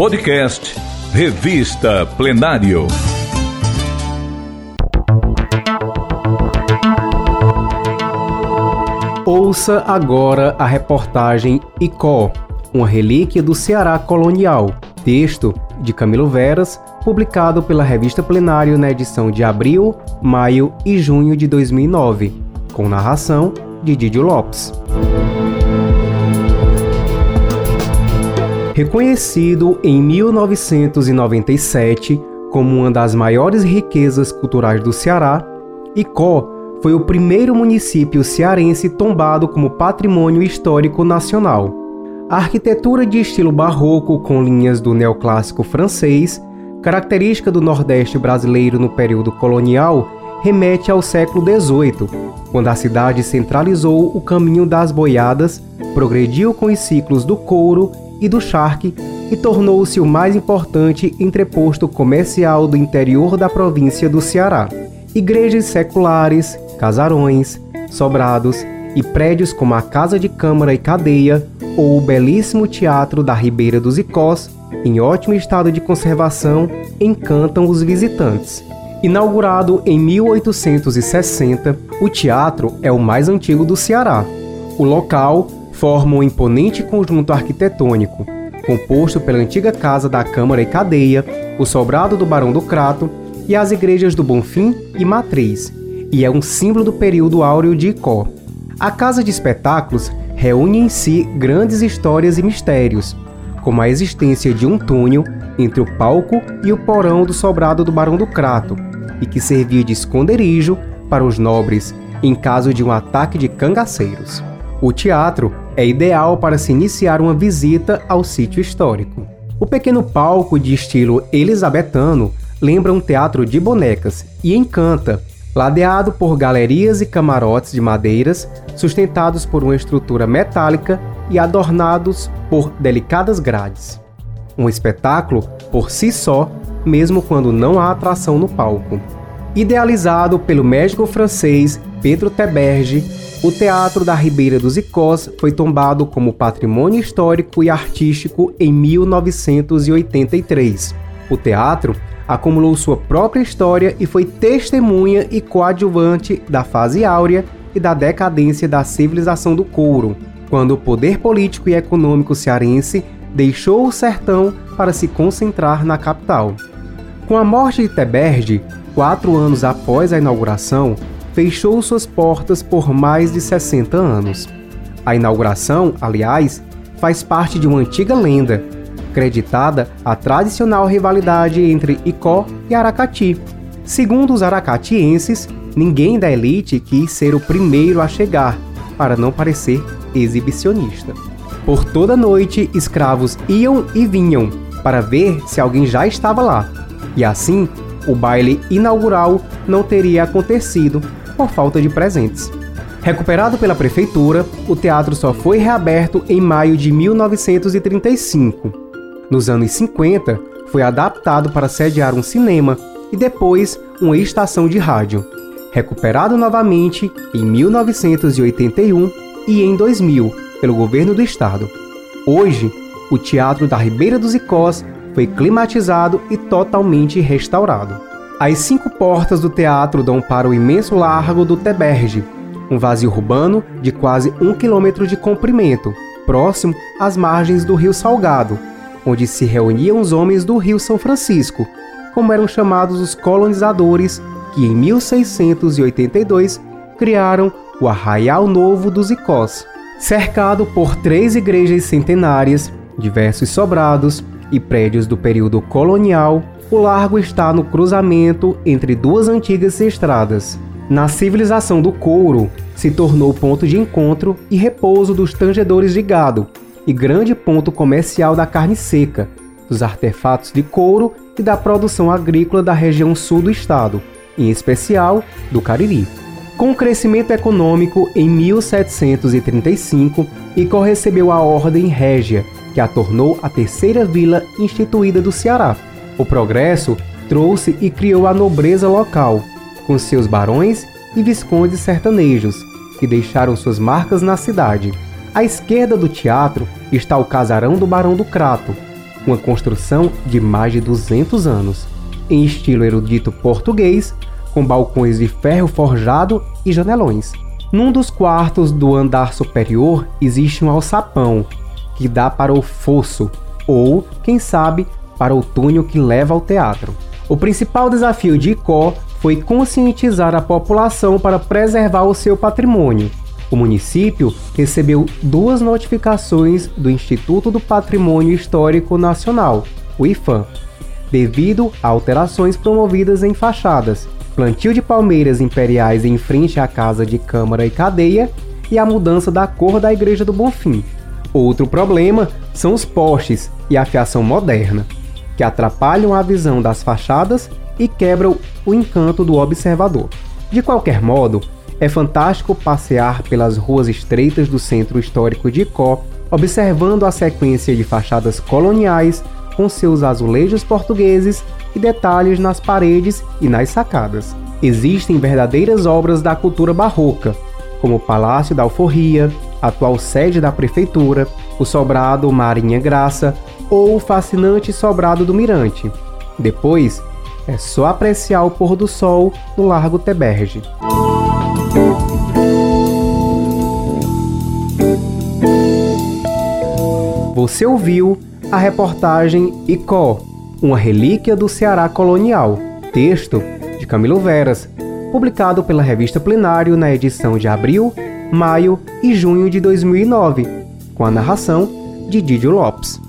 Podcast Revista Plenário. Ouça agora a reportagem Icó, uma relíquia do Ceará colonial. Texto de Camilo Veras, publicado pela Revista Plenário na edição de abril, maio e junho de 2009, com narração de Didio Lopes. Reconhecido em 1997 como uma das maiores riquezas culturais do Ceará, Icó foi o primeiro município cearense tombado como patrimônio histórico nacional. A arquitetura de estilo barroco com linhas do neoclássico francês, característica do Nordeste brasileiro no período colonial, remete ao século XVIII, quando a cidade centralizou o caminho das boiadas, progrediu com os ciclos do couro e do charque e tornou-se o mais importante entreposto comercial do interior da província do Ceará. Igrejas seculares, casarões, sobrados e prédios como a Casa de Câmara e Cadeia ou o belíssimo Teatro da Ribeira dos Icós, em ótimo estado de conservação, encantam os visitantes. Inaugurado em 1860, o teatro é o mais antigo do Ceará. O local forma um imponente conjunto arquitetônico, composto pela antiga casa da Câmara e Cadeia, o sobrado do Barão do Crato e as igrejas do Bonfim e Matriz, e é um símbolo do período áureo de Icó. A casa de espetáculos reúne em si grandes histórias e mistérios, como a existência de um túnel entre o palco e o porão do sobrado do Barão do Crato, e que servia de esconderijo para os nobres em caso de um ataque de cangaceiros. O teatro é ideal para se iniciar uma visita ao sítio histórico. O pequeno palco de estilo elisabetano lembra um teatro de bonecas e encanta, ladeado por galerias e camarotes de madeiras sustentados por uma estrutura metálica e adornados por delicadas grades. Um espetáculo por si só, mesmo quando não há atração no palco. Idealizado pelo médico francês Pedro Teberge, o Teatro da Ribeira dos Icós foi tombado como patrimônio histórico e artístico em 1983. O teatro acumulou sua própria história e foi testemunha e coadjuvante da fase áurea e da decadência da civilização do couro, quando o poder político e econômico cearense deixou o sertão para se concentrar na capital. Com a morte de Teberge, quatro anos após a inauguração, fechou suas portas por mais de 60 anos. A inauguração, aliás, faz parte de uma antiga lenda, creditada à tradicional rivalidade entre Icó e Aracati. Segundo os aracatienses, ninguém da elite quis ser o primeiro a chegar, para não parecer exibicionista. Por toda noite, escravos iam e vinham para ver se alguém já estava lá. E assim, o baile inaugural não teria acontecido por falta de presentes. Recuperado pela prefeitura, o teatro só foi reaberto em maio de 1935. Nos anos 50, foi adaptado para sediar um cinema e depois uma estação de rádio. Recuperado novamente em 1981 e em 2000 pelo governo do estado. Hoje, o Teatro da Ribeira dos Icós foi climatizado e totalmente restaurado. As cinco portas do teatro dão para o imenso largo do Teberge, um vazio urbano de quase um quilômetro de comprimento, próximo às margens do Rio Salgado, onde se reuniam os homens do Rio São Francisco, como eram chamados os colonizadores que em 1682 criaram o Arraial Novo dos Icós. Cercado por três igrejas centenárias, diversos sobrados e prédios do período colonial, o largo está no cruzamento entre duas antigas estradas. Na civilização do couro, se tornou ponto de encontro e repouso dos tangedores de gado e grande ponto comercial da carne seca, dos artefatos de couro e da produção agrícola da região sul do estado, em especial do Cariri. Com o crescimento econômico em 1735, Icó recebeu a Ordem Régia, que a tornou a terceira vila instituída do Ceará. O progresso trouxe e criou a nobreza local, com seus barões e viscondes sertanejos, que deixaram suas marcas na cidade. À esquerda do teatro está o casarão do Barão do Crato, uma construção de mais de 200 anos, em estilo erudito português, com balcões de ferro forjado e janelões. Num dos quartos do andar superior existe um alçapão, que dá para o fosso, ou, quem sabe, para o túnel que leva ao teatro. O principal desafio de Icó foi conscientizar a população para preservar o seu patrimônio. O município recebeu duas notificações do Instituto do Patrimônio Histórico Nacional, o IFAM, devido a alterações promovidas em fachadas, plantio de palmeiras imperiais em frente à casa de Câmara e Cadeia e a mudança da cor da Igreja do Bonfim. Outro problema são os postes e a fiação moderna, que atrapalham a visão das fachadas e quebram o encanto do observador. De qualquer modo, é fantástico passear pelas ruas estreitas do centro histórico de Icó, observando a sequência de fachadas coloniais com seus azulejos portugueses e detalhes nas paredes e nas sacadas. Existem verdadeiras obras da cultura barroca, como o Palácio da Alforria, atual sede da prefeitura, o sobrado Marinha Graça ou o fascinante sobrado do Mirante. Depois, é só apreciar o pôr do sol no Largo Teberge. Você ouviu a reportagem Icó, uma relíquia do Ceará colonial, texto de Camilo Veras, publicado pela revista Plenário na edição de abril, maio e junho de 2009, com a narração de Didio Lopes.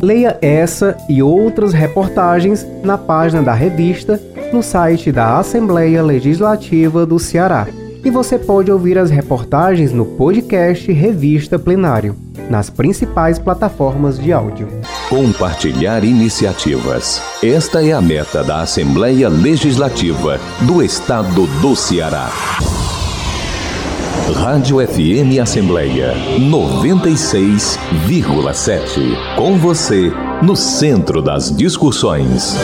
Leia essa e outras reportagens na página da revista no site da Assembleia Legislativa do Ceará. E você pode ouvir as reportagens no podcast Revista Plenário, nas principais plataformas de áudio. Compartilhar iniciativas. Esta é a meta da Assembleia Legislativa do Estado do Ceará. Rádio FM Assembleia 96,7. Com você, no centro das discussões.